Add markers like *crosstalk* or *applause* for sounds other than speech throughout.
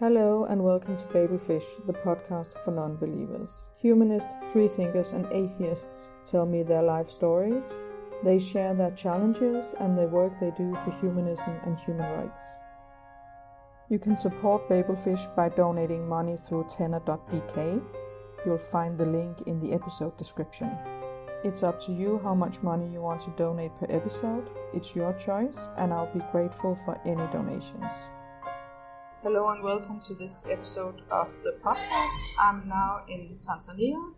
Hello and welcome to Babelfish, the podcast for non believers. Humanists, freethinkers, and atheists tell me their life stories. They share their challenges and the work they do for humanism and human rights. You can support Babelfish by donating money through 10er.dk. You'll find the link in the episode description. It's up to you how much money you want to donate per episode. It's your choice, and I'll be grateful for any donations. Hello and welcome to this episode of the podcast. I'm now in Tanzania,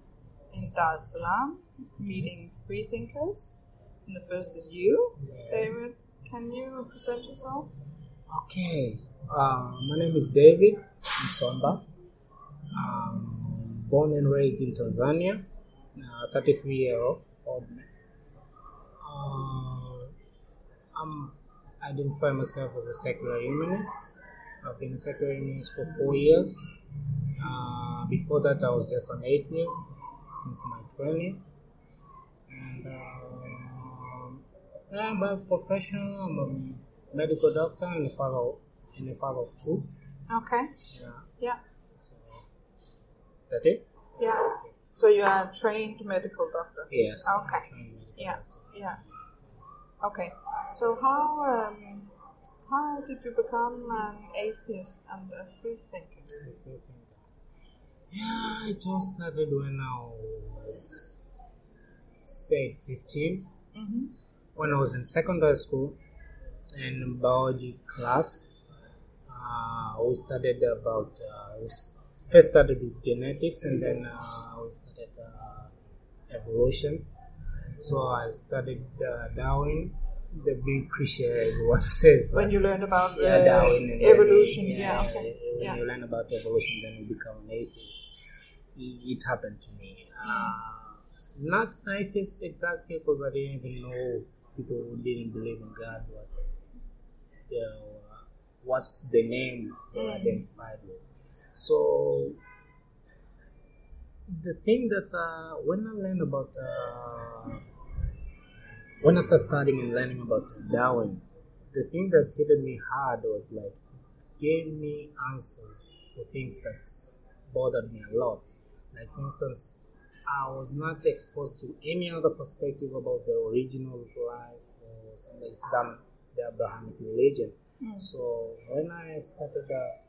in Dar es Salaam, meeting freethinkers. And the first is you, David. Can you present yourself? Okay, uh, my name is David Msomba. Um, born and raised in Tanzania, uh, 33 year old. Uh, I'm identify myself as a secular humanist. I've been a secular humanist for four years. Uh, before that, I was just an atheist since my 20s. And uh, yeah, by profession, I'm a medical doctor and a father, and a father of two. Okay. Yeah. Yeah. So, that it? Yeah. So you are a trained medical doctor. Yes. Okay. I'm Yeah. doctor. Yeah. Okay. So how um, how did you become an atheist and a free thinker? Yeah, it all started when I was, say, 15. Mm-hmm. When I was in secondary school, in biology class, uh, we studied about, uh, we first started with genetics and then uh, we studied uh, evolution. So I studied uh, Darwin, the big cliche everyone *laughs* says. When you learned about yeah, uh, Darwin and evolution, yeah, okay, When yeah. you learn about evolution, then you become an atheist. It, it happened to me. Uh, not an atheist exactly because I didn't even know people who didn't believe in God. What, uh, what's the name they Mm. identified with? So the thing that uh, when I learned about uh, when I started studying and learning about Darwin, the thing that hit me hard was like gave me answers for things that bothered me a lot. Like for instance, I was not exposed to any other perspective about the original life or something like Islam, the Abrahamic religion. Mm. So when I started uh,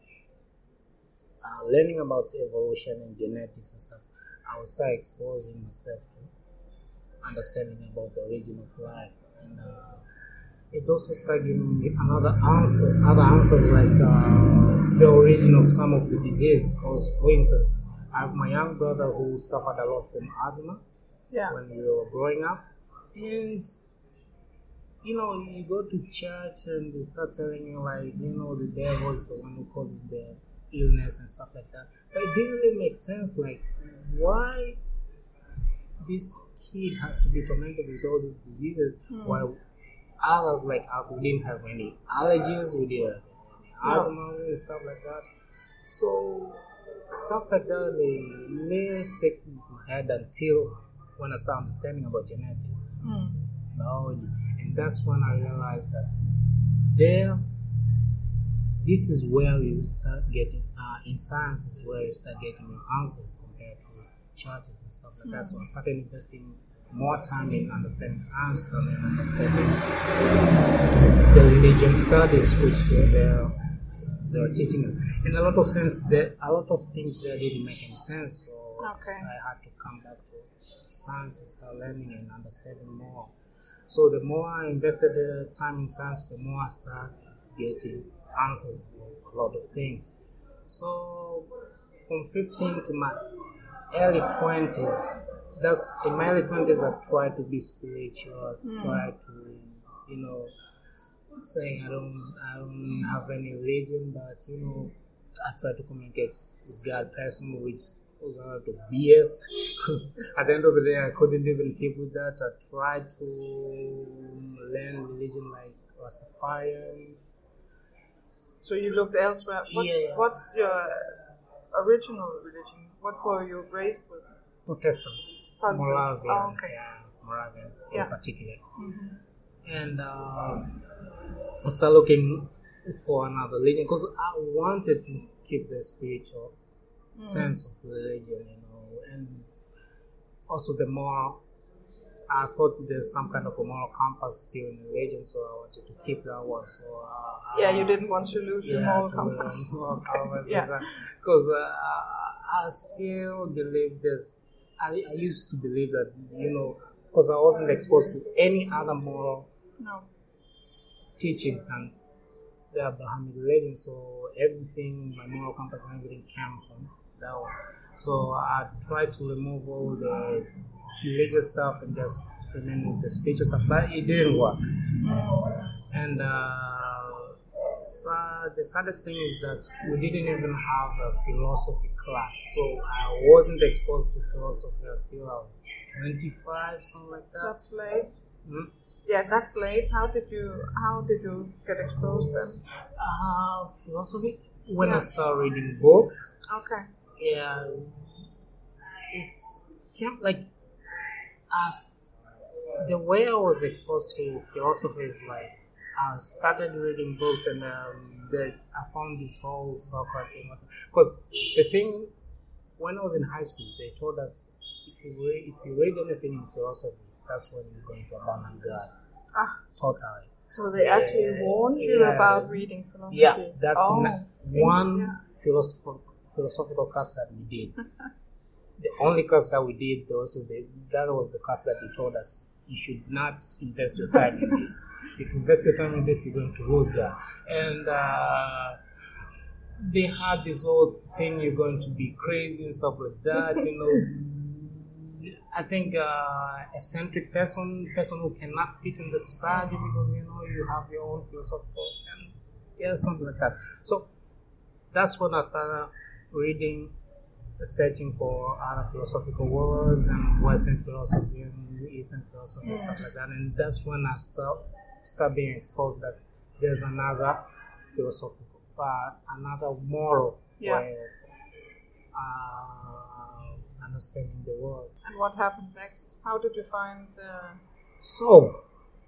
uh, learning about evolution and genetics and stuff, I would start exposing myself to understanding about the origin of life. And uh, it also started giving me another answers other answers like uh, the origin of some of the disease because for instance I have my young brother who suffered a lot from asthma Yeah. when we were growing up. And you know you go to church and they start telling you like you know the devil is the one who causes the illness and stuff like that. But it didn't really make sense like why this kid has to be tormented with all these diseases Hmm. while others like us we didn't have any allergies we didn't have any No. and stuff like that so stuff like that they may stick in my head until when I start understanding about genetics Mm. biology and that's when I realized that there this is where you start getting uh, in science is where you start getting your answers compared to churches and stuff like that so I started investing more time in understanding science than in understanding the religion studies which were there they were teaching us in a lot of sense there a lot of things there didn't make any sense so Okay. I had to come back to science and start learning and understanding more so the more I invested the time in science, the more I start getting answers of a lot of things. So from 15 to my early 20s, that's in my early 20s I tried to be spiritual, hmm. I tried to, you know, say I don't I don't have any religion, but you know, I try to communicate with God personally, which was a lot of BS. Because at the end of the day, I couldn't even keep with that. I tried to learn religion like Rastafarian. So you looked elsewhere. What's, Yeah. what's your original religion? What were you raised with? Protestant, Protestants. Moravian, Oh, okay. yeah, Moravian Yeah. in particular. Mhm. And uh, I started looking for another religion because I wanted to keep the spiritual sense of religion, you know, and also the more I thought there's some kind of a moral compass still in religion, so I wanted to keep that one. So uh, Yeah, you didn't want to lose your moral compass. moral *laughs* compass, Yeah. Because uh, I still believe this. I, I used to believe that you know because I wasn't exposed to any other moral No. teachings than the Abrahamic religion. So everything, my moral compass and everything came from that one. So I tried to remove all the religious stuff and just remain with the spiritual stuff, but it didn't work. And uh, so the saddest thing is that we didn't even have a philosophy class, so I wasn't exposed to philosophy until I was 25, something like that. That's late. Hmm? Yeah, that's late. How did you how did you get exposed then? Uh, philosophy. When Yeah. I started reading books, Okay. yeah, it's came like as the way I was exposed to philosophy is like I started reading books and um, the, I found this whole Socrates because the thing when I was in high school they told us if you read if you read anything in philosophy that's when you're going to abandon God Ah, totally. so they actually warned you yeah. about reading philosophy. Yeah, that's oh, one yeah. philosophical philosophical class that we did. *laughs* the only class that we did, the, that was the class that they told us you should not invest your time in this. If you invest your time in this, you're going to lose that. And uh, they had this whole thing: you're going to be crazy and stuff like that. You know. I think uh, eccentric person, person who cannot fit in the society because you know you have your own philosophical and yeah, something like that. So that's when I started reading, searching for other philosophical words and Western philosophy and Eastern philosophy and stuff like that. And that's when I start start being exposed that there's another philosophical, uh, another moral Yeah. way of uh, understanding the world. And what happened next? How did you find the So,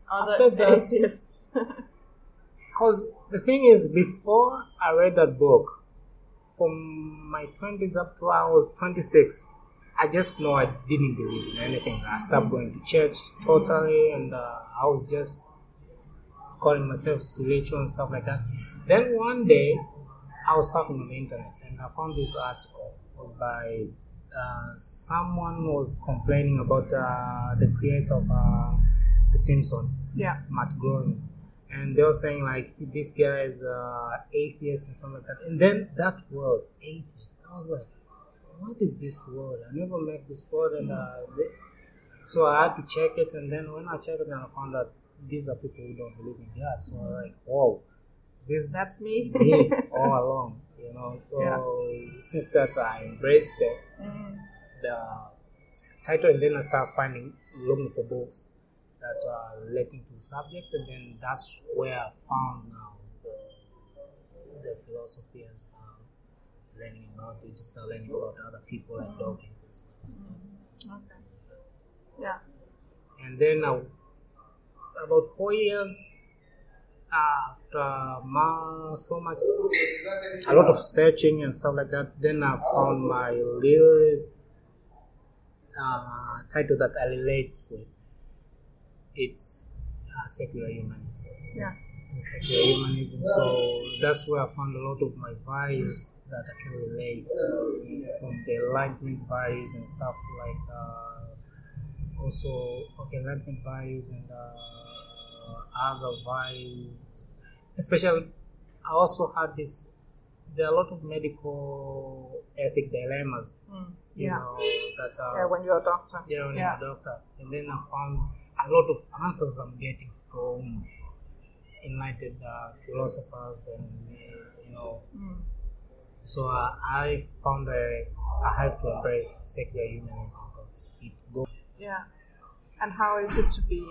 other that- atheists? *laughs* Because the thing is, before I read that book, from my 20s up to I was 26, I just know I didn't believe in anything. I stopped going to church totally, and uh, I was just calling myself spiritual and stuff like that. Then one day, I was surfing on the internet and I found this article. It was by uh, someone was complaining about uh, the creator of uh, The Simpsons. yeah. Matt Groening. And they were saying like this guy is uh, atheist and something like that. And then that word, atheist, I was like, what is this word? I never met this word. And uh, they- so I had to check it. And then when I checked it, and I found that these are people who don't believe in God. So I was like, whoa, this That's me. me all along, you know. So Yeah. since that, I embraced it Mm. the title and then I start finding looking for books that are relating to the subject and then that's where I found now the, the philosophy and stuff learning about it, just start learning about other people like Dawkins and stuff like Okay. Yeah. And then uh, about four years after ma- so much a lot of searching and stuff like that then I found my real uh, title that I relate with. It's uh, secular humans. Yeah. Secular humanism. So that's where I found a lot of my values that I can relate uh, from the Enlightenment values and stuff like uh, also okay Enlightenment values and uh, other values. Especially, I also had this. There are a lot of medical ethic dilemmas Mm. you Yeah. know, that are Yeah, when you're a doctor. yeah, when Yeah. you're a doctor. And then I found a lot of answers I'm getting from enlightened uh, philosophers and you know. Mm. So uh, I found I I have to embrace secular humanism because it goes. Yeah. And how is it to be?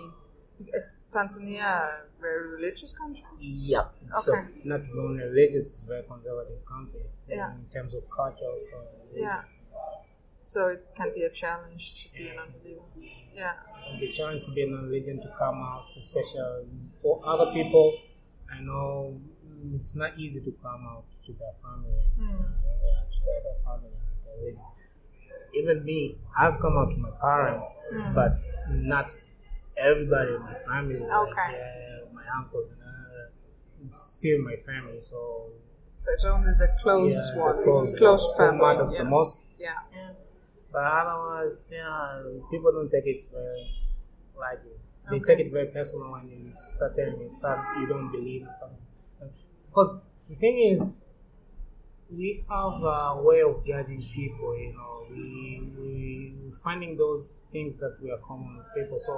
Is Tanzania a very religious country? Yeah. So Okay. not only religious, it's a very conservative country. Yeah. In terms of culture, also. Yeah. So it can be a challenge to be an Yeah. unbeliever. Yeah. the challenge to be an religion to come out, especially for other people. I know it's not easy to come out to their family Mm. uh, yeah, to tell their family their religion. Even me, I've come out to my parents, Mm. but not everybody in my family. Like, Okay. uh, my uncles and uh, it's still my family, so So it's only the close yeah, one, the close, close family. matters yeah. the most. Yeah. yeah. But otherwise, yeah, people don't take it very lightly. They Okay. take it very personal when you start telling you stuff you don't believe and stuff. Because the thing is, we have a way of judging people. You know, we we we're finding those things that we are common with people. So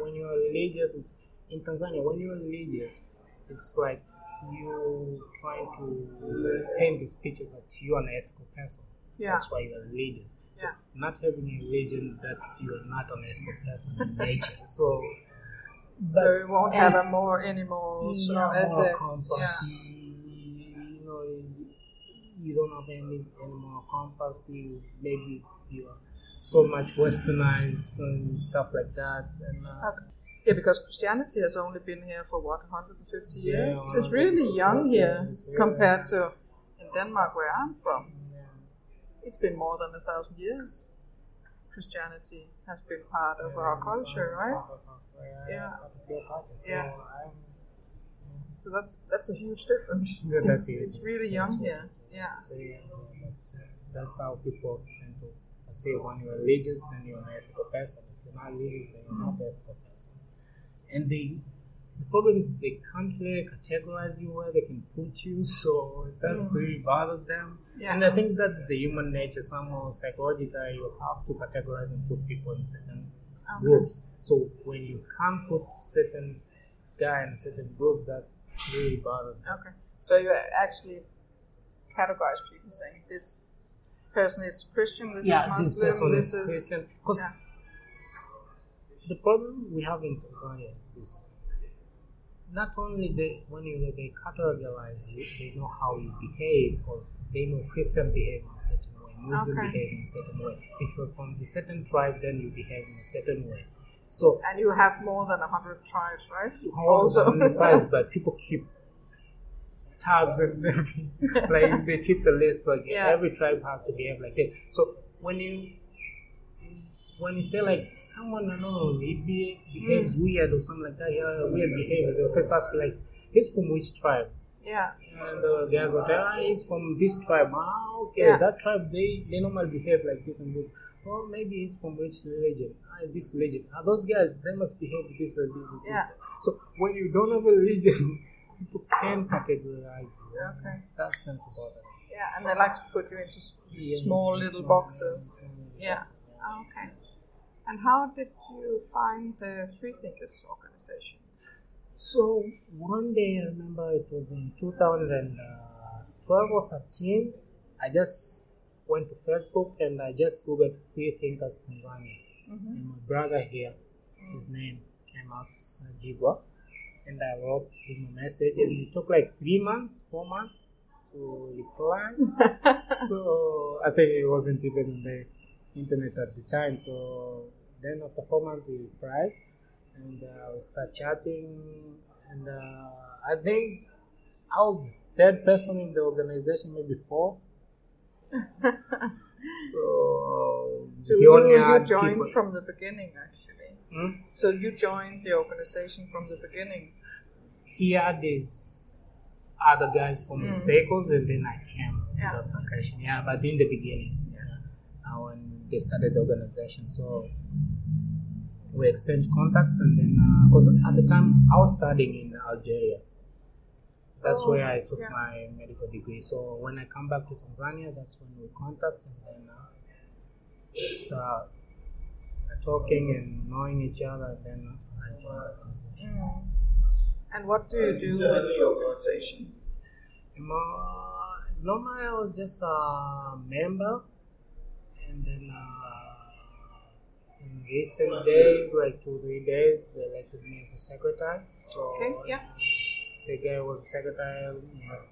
when you are religious, it's, in Tanzania, when you're religious, it's like you trying to paint this picture that you are an ethical person. Yeah. That's why you're religious. So Yeah. not having a religion, that's you're not an ethical person in nature. So, So you won't have a more any morals yeah, or moral ethics. compass. Yeah. You, you know, you don't have any, any moral compass. You maybe you are so much westernized and stuff like that. And uh, Okay. Yeah, because Christianity has only been here for what 150 Yeah, years. it's really young here really- compared to in Denmark, where I'm from. It's been more than a thousand years. Christianity has been part of our culture, right? Yeah. Yeah. So that's that's a huge difference. *laughs* Yeah, that's it's, it. it's really So- young so- here. Yeah. So yeah, that's, that's how people tend to say when you're religious and you're an ethical person. If you're not religious, then you're not an ethical person. And they, the problem is they can't really categorize you where they can put you, *laughs* so that's Mm. really bothers them. Yeah. And I think that's the human nature. Somehow psychologically, you have to categorize and put people in certain Okay. groups. So when you can't put certain guy in a certain group, that's really bothers them. Okay. So you actually categorize people saying this person is Christian, this is this Muslim, person this, is is Christian. Because yeah. the problem we have in Tanzania is not only they when you they categorize you, they know how you behave because they know Christian behave in a certain way, Muslim Okay. behave in a certain way. If you're from a certain tribe, then you behave in a certain way. So And you have more than a hundred tribes, right? also *laughs* price, but people keep tabs and *laughs* everything. like they keep the list like Yeah. every tribe has to behave like this. So when you when you say like someone I know he be, behaves Mm. weird or something like that, yeah, weird behavior, they'll first ask like he's from which tribe? yeah. And the guys will tell, ah, he's from this tribe. Ah, okay, Yeah. that tribe they, they normally behave like this and this. Or maybe he's from which religion? Ah, this religion. Ah, those guys they must behave this or this or this. Yeah. So when you don't have a religion, *laughs* people can categorize you. Okay. That's sense about it. Yeah, and they like to put you into Yeah, small yeah, little small- boxes. small little Yeah. Oh, okay. And how did you find the Free Thinkers organization? So one day I remember it was in 2012 or 13. I just went to Facebook and I just googled Free Thinkers Tanzania. Mm-hmm. And my brother here, his name came out Sajibwa, and I wrote him a message, and it took like three months, four months to reply. *laughs* so I think it wasn't even on the internet at the time. So then after four months, he replied, and uh, we start chatting, and uh, I think I was third person in the organization, maybe fourth. *laughs* So, So he you, only you joined people- from the beginning, actually. Hmm? So you joined the organization from the beginning. he had these other guys from the Mm. circles, and then I came Yeah, to the organization. Yeah, but in the beginning, yeah, uh, when they started the organization, so we exchanged contacts, and then because at the time I was studying in Algeria. That's Oh, where I took yeah. my medical degree. So when I come back to Tanzania, that's when we contact, and then uh, start talking and knowing each other. Then I joined the organization. Mm. And what do you do with the organization? Uh, normally, I was just a member, and then uh, in recent days, like two three days, they elected me as a secretary. So Okay, yeah. the guy was a secretary, he had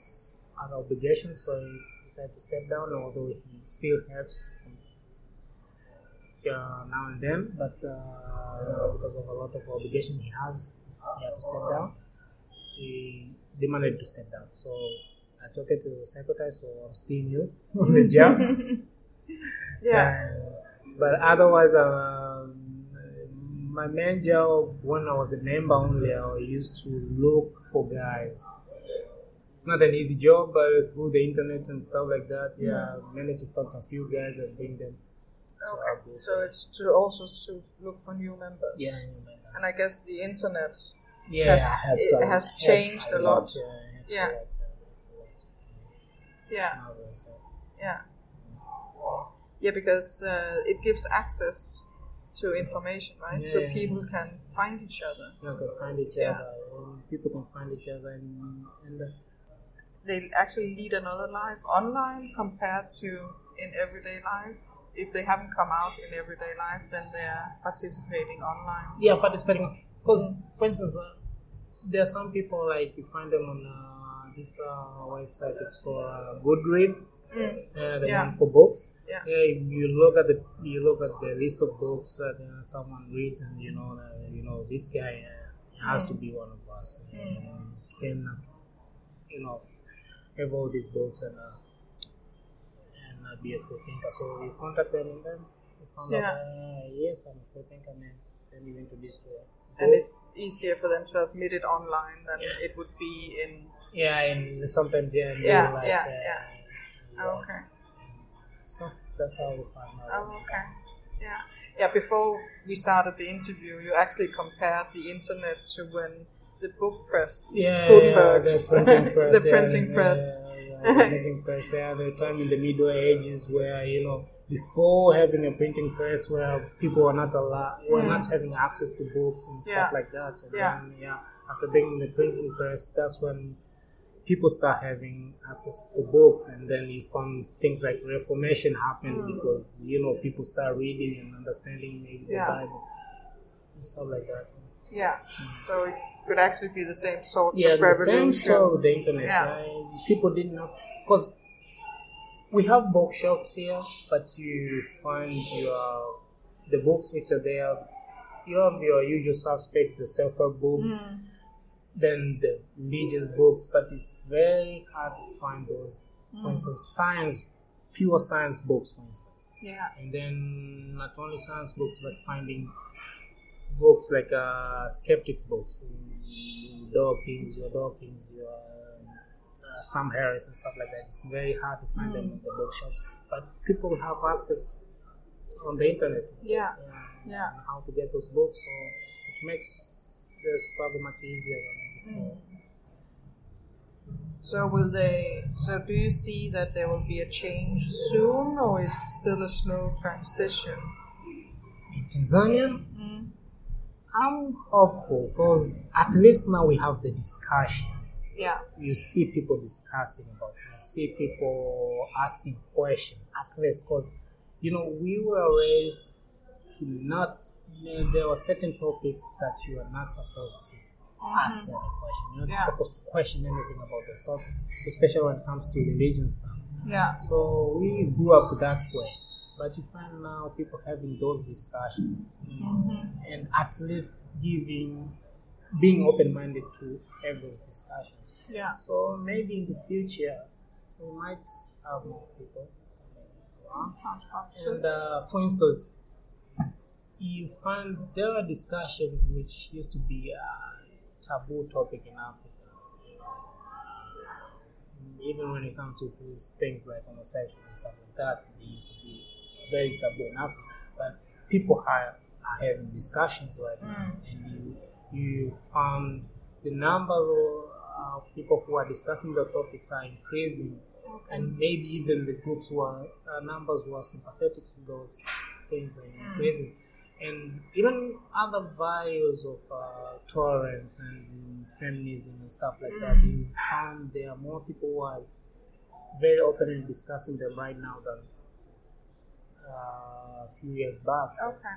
other obligations, so he decided to step down. Although he still helps uh, now and then, but uh, because of a lot of obligation he has, he had to step down. He demanded to step down. So I took it to the secretary, so I'm still new *laughs* on the job. *laughs* *laughs* yeah. And- but otherwise, um, my main job when I was a member only, I used to look for guys. It's not an easy job, but through the internet and stuff like that, yeah, I managed to find some few guys and bring them. to Okay. So it's to also to look for new members. yeah, And I guess the internet. yeah, has- helps it has changed a lot. Yeah, it helps Yeah. a lot, yeah, it helps a lot. Yeah. Yeah. Yeah. Yeah, because uh, it gives access to information, right? So Yeah. people can find each other. You can find each Yeah. other. people can find each other, and, and uh, They actually lead another life online compared to in everyday life. If they haven't come out in everyday life, then they're participating online. yeah, participating. Because, for instance, uh, there are some people like you find them on uh, this uh, website. It's called uh, Goodread. Mm. Uh, the Yeah. one for books. Yeah. you look at the you look at the list of books that uh, someone reads, and you know, uh, you know, this guy uh, has to be one of us. Mm. Can, uh, you know, have all these books and uh, and not be a free thinker. So we contact them, and then we found Yeah. out, uh, yes, I'm a free thinker, man. Then we introduced to this school. And it's easier for them to admit it online than Yeah. it would be in. yeah, and sometimes yeah, Yeah, like, yeah, yeah. Oh, okay. So that's how we find out. Oh, okay. Yeah. Yeah, before we started the interview, you actually compared the internet to when the book press, Yeah, Gutenberg's, the printing *laughs* press. the yeah, printing yeah, press. Yeah, the printing press. Yeah, the time in the Middle Ages where you know before having a printing press, where people were not allowed, were not hmm. having access to books and stuff like that. And Yeah. then, yeah. After bringing the printing press, that's when people start having access to books, and then you found things like Reformation happened Hmm. because you know people start reading and understanding maybe the Yeah. Bible and stuff like that. Yeah. So it could actually be the same sorts yeah, of the same revolution. story with the internet. Yeah. People didn't know because we have bookshops here, but you find your the books which are there. You have your usual suspects, the self-help books, Mm. Then the religious books, but it's very hard to find those. Mm. For instance, science, pure science books, for instance Yeah. and then not only science books but finding books like uh, skeptics books mm, Dawkins your Dawkins your uh, Sam Harris and stuff like that it's very hard to find them in the bookshops but people have access on the internet Yeah. uh, Yeah. how to get those books so it makes the struggle much easier than before So will they? So do you see that there will be a change soon, or is it still a slow transition? in Tanzania Mm. I'm hopeful because at least now we have the discussion Yeah. you see people discussing about it. You see people asking questions at least because you know we were raised to not there were certain topics that you are not supposed to ask any question you're not Yeah. supposed to question anything about those topics especially when it comes to religion stuff Yeah. so we grew up that way but you find now people having those discussions you know, Mm-hmm. and at least giving being open-minded to have those discussions Yeah. so maybe in the future we might have more people. Sounds positive. And uh, for instance, you find there are discussions which used to be a taboo topic in Africa. Even when it comes to these things like homosexual and stuff like that, they used to be very taboo in Africa. But people are, are having discussions right now, and you you found the number of, people who are discussing the topics are increasing, and maybe even the groups who are uh, numbers who are sympathetic to those things are increasing, and even other values of uh, tolerance and feminism and stuff like that. You found there are more people who are very openly discussing them right now than uh, a few years back. So, Okay.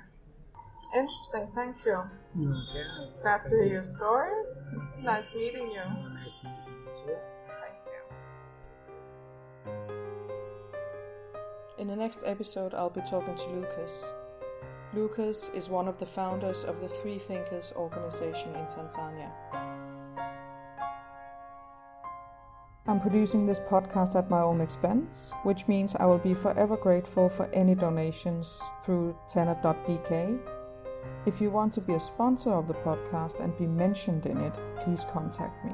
Interesting. Thank you. Okay. Glad to hear your story. Nice meeting you. Nice meeting you too. Thank you. In the next episode, I'll be talking to Lucas. Lucas is one of the founders of the Free Thinkers organization in Tanzania. I'm producing this podcast at my own expense, which means I will be forever grateful for any donations through 10er.dk. If you want to be a sponsor of the podcast and be mentioned in it, please contact me.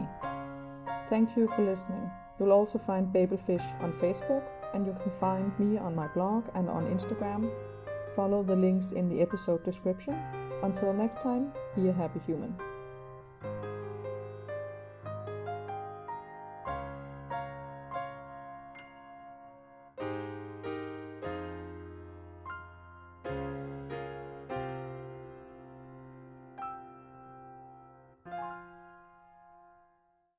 Thank you for listening. You'll also find Babelfish on Facebook, and you can find me on my blog and on Instagram. Follow the links in the episode description. Until next time, be a happy human.